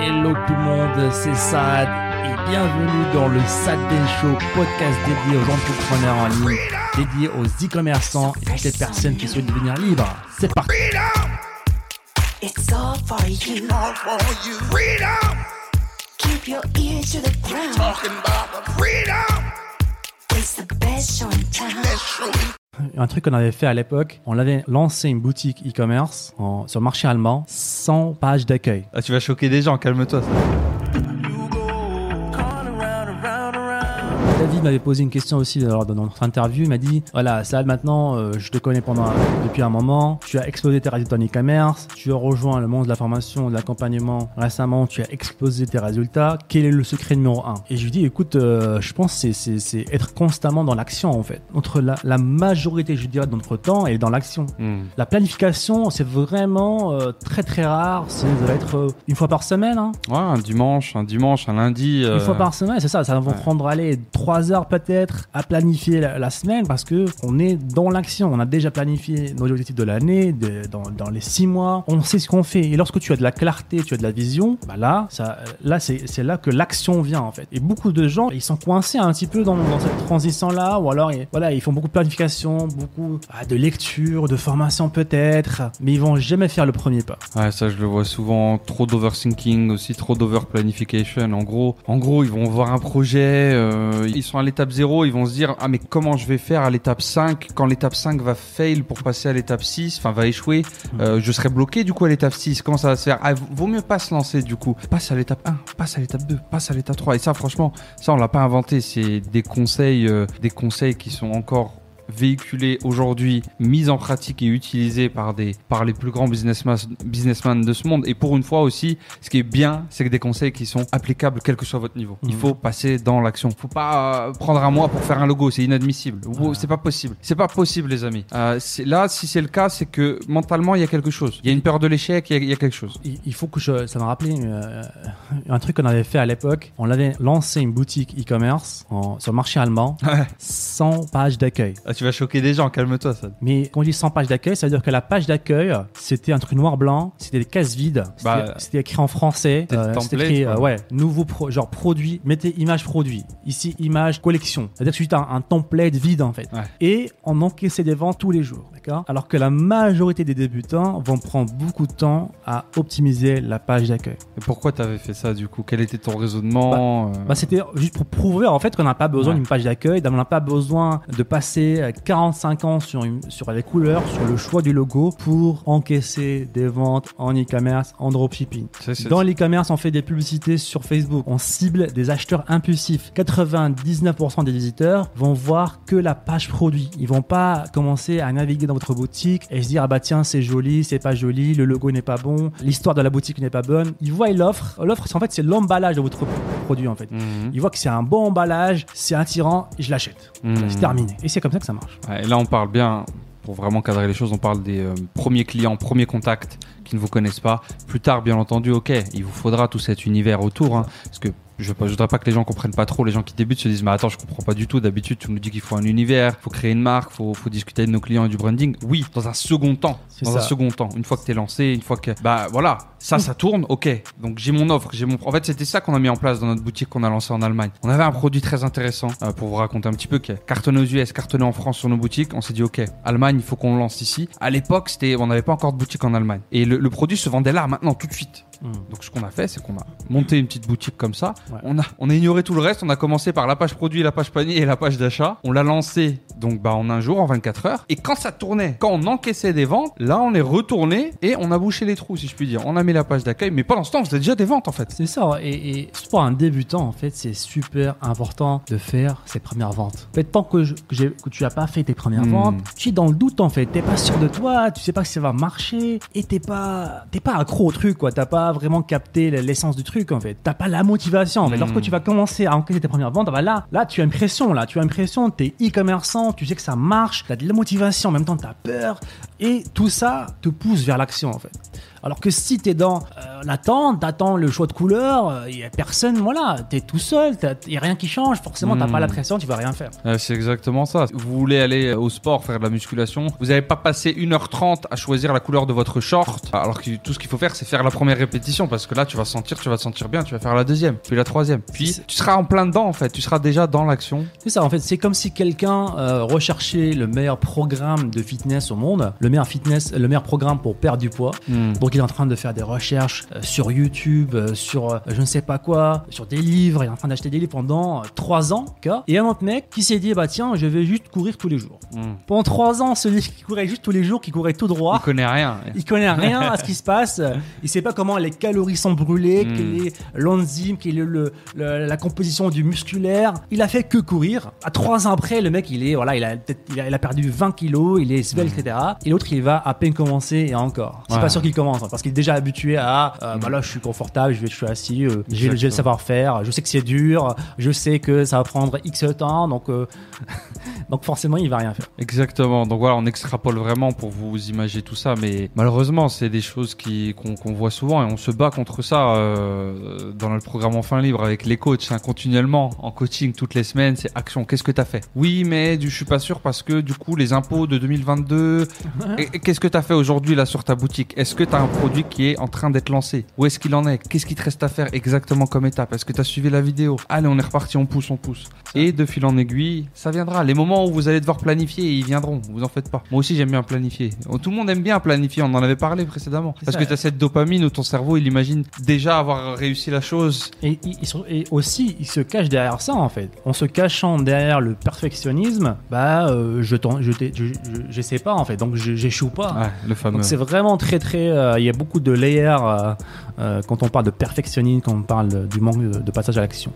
Hello tout le monde, c'est Sad et bienvenue dans le Sad Day Show, podcast dédié aux entrepreneurs en ligne, dédié aux e-commerçants et toutes les personnes qui souhaitent devenir libres. C'est parti It's all for you. all for you. Freedom, Keep your ear to the ground. talking about the freedom. It's the best show in town. Let's show you. Un truc qu'on avait fait à l'époque, on avait lancé une boutique e-commerce sur le marché allemand sans page d'accueil. Ah, tu vas choquer des gens, calme-toi. David m'avait posé une question aussi lors de notre interview. Il m'a dit Voilà, Sad, maintenant, euh, je te connais pendant depuis un moment. Tu as explosé tes résultats en e-commerce. Tu as rejoint le monde de la formation, de l'accompagnement récemment. Tu as explosé tes résultats. Quel est le secret numéro un? Et je lui dis Écoute, euh, je pense que c'est- c'est être constamment dans l'action en fait. Entre la, la majorité, je dirais, de notre temps et dans l'action. La planification, c'est vraiment euh, très très rare. Ça va être une fois par semaine. hein. Ouais, un dimanche, un dimanche, un lundi. Une fois par semaine, c'est ça. Ça va ouais. prendre aller trois peut-être à planifier la, semaine parce que on est dans l'action. On a déjà planifié nos objectifs de l'année, dans, les six mois. On sait ce qu'on fait. Et lorsque tu as de la clarté, tu as de la vision, bah là, là, c'est là que l'action vient en fait. Et beaucoup de gens, ils sont coincés un petit peu dans, cette transition là, ou alors, voilà, ils font beaucoup de planification, beaucoup ah, de lecture, de formation peut-être, mais ils vont jamais faire le premier pas. Ouais, ça je le vois souvent. Trop d'overthinking, aussi trop d'overplanification. En gros, en gros, ils vont voir un projet, euh, ils sont à l'étape 0, ils vont se dire ah mais comment je vais faire à l'étape 5 quand l'étape 5 va fail pour passer à l'étape 6, enfin va échouer, euh, je serai bloqué du coup à l'étape 6. Comment ça va se faire? Ah, vaut mieux pas se lancer du coup. Passe à l'étape 1, passe à l'étape 2, passe à l'étape 3 et ça franchement, ça on l'a pas inventé, c'est des conseils euh, des conseils qui sont encore véhiculés aujourd'hui, mis en pratique et utilisés par des par les plus grands businessmen businessmen de ce monde. Et pour une fois aussi, ce qui est bien, c'est que des conseils qui sont applicables quel que soit votre niveau. Il Mhm. faut passer dans l'action. Faut pas euh, prendre un mois pour faire un logo, c'est inadmissible. Ou- C'est pas possible. C'est pas possible, les amis. Euh, là, si c'est le cas, c'est que mentalement il y a quelque chose. Il y a une peur de l'échec, il y a- il y, a quelque chose. Il il faut que je, ça m'a rappelé euh, un truc qu'on avait fait à l'époque. On avait lancé une boutique e-commerce sur le marché allemand Ouais. sans page d'accueil. Ah, tu vas choquer des gens, calme-toi ça. Mais quand on dit sans page d'accueil, ça veut dire que la page d'accueil, c'était un truc noir-blanc, c'était des cases vides, c'était Bah, c'était écrit en français, c'était template, écrit, euh, ouais, nouveau pro, genre produit, mettez image produit, ici image collection. C'est-à-dire que c'est un, un template vide en fait. Ouais. Et on encaissait des ventes tous les jours, d'accord? Alors que la majorité des débutants vont prendre beaucoup de temps à optimiser la page d'accueil. Et pourquoi t'avais fait ça du coup? Quel était ton raisonnement euh, Bah, c'était juste pour prouver en fait qu'on n'a pas besoin Ouais. d'une page d'accueil, on n'a pas besoin de passer euh, 45 ans sur, une- sur les couleurs, sur le choix du logo pour encaisser des ventes en e-commerce, en dropshipping. Dans l'e-commerce, on fait des publicités sur Facebook, on cible des acheteurs impulsifs. 99% des visiteurs vont voir que la page produit. Ils vont pas commencer à naviguer dans votre boutique et se dire ah bah tiens c'est joli, c'est pas joli, le logo n'est pas bon, l'histoire de la boutique n'est pas bonne. Ils voient l'offre. L'offre c'est- en fait c'est l'emballage de votre produit en fait. Mhm. Ils voient que c'est un bon emballage, c'est attirant, je l'achète. Mhm. C'est terminé. Et c'est comme ça que ça marche. Et là, on parle bien, pour vraiment cadrer les choses, on parle des euh, premiers clients, premiers contacts qui ne vous connaissent pas. Plus tard, bien entendu, ok, il vous faudra tout cet univers autour, hein, parce que je ne voudrais pas que les gens comprennent pas trop. Les gens qui débutent se disent, mais attends, je comprends pas du tout. D'habitude, tu nous dis qu'il faut un univers, il faut créer une marque, il faut, faut discuter de nos clients et du branding. Oui, dans un second temps. Dans ça. un second temps. Une fois que tu es lancé, une fois que, bah voilà, ça, ça tourne, ok. Donc j'ai mon offre, j'ai mon. En fait, c'était ça qu'on a mis en place dans notre boutique qu'on a lancé en Allemagne. On avait un produit très intéressant euh, pour vous raconter un petit peu qui est cartonné aux US, cartonné en France sur nos boutiques. On s'est dit, ok, Allemagne, il faut qu'on le lance ici. À l'époque, c'était, on n'avait pas encore de boutique en Allemagne. Et le, le produit se vendait là, maintenant, tout de suite. Hmm. Donc ce qu'on a fait, c'est qu'on a monté une petite boutique comme ça. Ouais. On a on a ignoré tout le reste. On a commencé par la page produit, la page panier et la page d'achat. On l'a lancé donc bah en un jour, en 24 heures. Et quand ça tournait, quand on encaissait des ventes, là on est retourné et on a bouché les trous, si je puis dire. On a mis la page d'accueil, mais pendant ce temps, on faisait déjà des ventes en fait. C'est ça, et, et pour un débutant, en fait, c'est super important de faire ses premières ventes. En fait, tant que, je- que, que tu n'as pas fait tes premières Hmm. ventes, tu es dans le doute, en fait. T'es pas sûr de toi, tu sais pas si ça va marcher, et t'es pas, t'es pas accro au truc, quoi. T'as pas vraiment capté l'essence du truc, en fait. T'as pas la motivation, fait. Hmm. Lorsque tu vas commencer à encaisser tes premières ventes, bah là, là, tu as une pression, là. Tu as une pression, t'es e-commerçant, tu sais que ça marche, t'as de la motivation, en même temps, t'as peur, et tout ça te pousse vers l'action, en fait. Alors que si t'es dans euh, l'attente, t'attends le choix de couleur, il y a personne, voilà, t'es tout seul, il y a rien qui change, forcément t'as Hmm. pas la pression, tu vas rien faire. Euh, c'est exactement ça. Vous voulez aller au sport, faire de la musculation, vous n'avez pas passé 1h30 à choisir la couleur de votre short, alors que tout ce qu'il faut faire, c'est faire la première répétition, parce que là, tu vas sentir, tu vas te sentir bien, tu vas faire la deuxième, puis la troisième. Puis tu seras en plein dedans, en fait, tu seras déjà dans l'action. C'est ça, en fait, c'est comme si quelqu'un euh, recherchait le meilleur programme de fitness au monde, le meilleur fitness, le meilleur programme pour perdre du poids. Hmm. Donc il est en train de faire des recherches euh, sur YouTube, euh, sur euh, je ne sais pas quoi, sur des livres, il est en train d'acheter des livres pendant euh, trois ans. quoi. Et un autre mec qui s'est dit, bah tiens, je vais juste courir tous les jours. Hmm. Pendant trois ans, celui qui courait juste tous les jours, qui courait tout Il droit, connaît rien. il connaît rien à ce qui se passe. Il sait pas comment les calories sont brûlées, Mm. quelle est l'enzyme, quelle est le, le- la composition du musculaire. Il a fait que courir. À trois ans après, le mec, il est voilà, il a il a, il a perdu 20 kilos, il est svelte, etc. Et l'autre, il va à peine commencer et encore. C'est Ouais. pas sûr qu'il commence hein, parce qu'il est déjà habitué à euh, bah là, je suis confortable, je, vais- je suis assis, euh, j'ai le savoir-faire, je sais que c'est dur, je sais que ça va prendre X temps, donc euh, donc forcément, il va rien faire. Exactement. Donc voilà, on extrapole vraiment pour vous imaginer tout ça, mais malheureusement, c'est des choses qui qu'on voit souvent et on se bat contre ça dans le programme Enfin Libre avec les coachs hein, continuellement en coaching toutes les semaines. C'est action. Qu'est-ce que t'as fait? Oui, mais du, je suis pas sûr parce que du coup les impôts de 2022. et- et Qu'est-ce que t'as fait aujourd'hui là sur ta boutique? Est-ce que t'as un produit qui est en train d'être lancé Où est-ce qu'il en est? Qu'est-ce qui te reste à faire exactement comme étape? Est-ce que t'as suivi la vidéo? Allez, on est reparti, on pousse, on pousse. Et de fil en aiguille, ça viendra. Les moments où vous allez devoir planifier, ils viendront. Vous en faites pas. Moi aussi, j'aime bien planifier. Tout le monde aime bien planifier. On en avait parlé précédemment. Parce ça. que tu as cette dopamine où ton cerveau, il imagine déjà avoir réussi la chose. Et, ils sont- et aussi, ils se cachent derrière ça, en fait. En se cachant derrière le perfectionnisme, bah, euh, je, je, je, je, sais pas, en fait. Donc, je- j'échoue pas. Ouais, le fameux. Donc, c'est vraiment très, très. euh, Il y a beaucoup de layers euh, euh, quand on parle de perfectionnisme, quand on parle du manque de, de passage à l'action.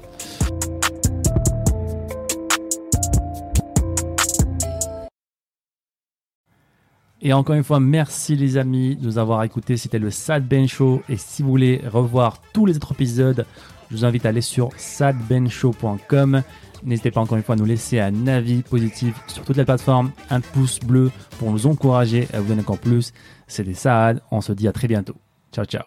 Et encore une fois, merci les amis de nous avoir écoutés. C'était le Sad Ben Show. Et si vous voulez revoir tous les autres épisodes, je vous invite à aller sur sadbenshow.com. N'hésitez pas encore une fois à nous laisser un avis positif sur toutes les plateformes, un pouce bleu pour nous encourager à vous donner encore plus. C'était Saad. On se dit à très bientôt. Ciao, ciao.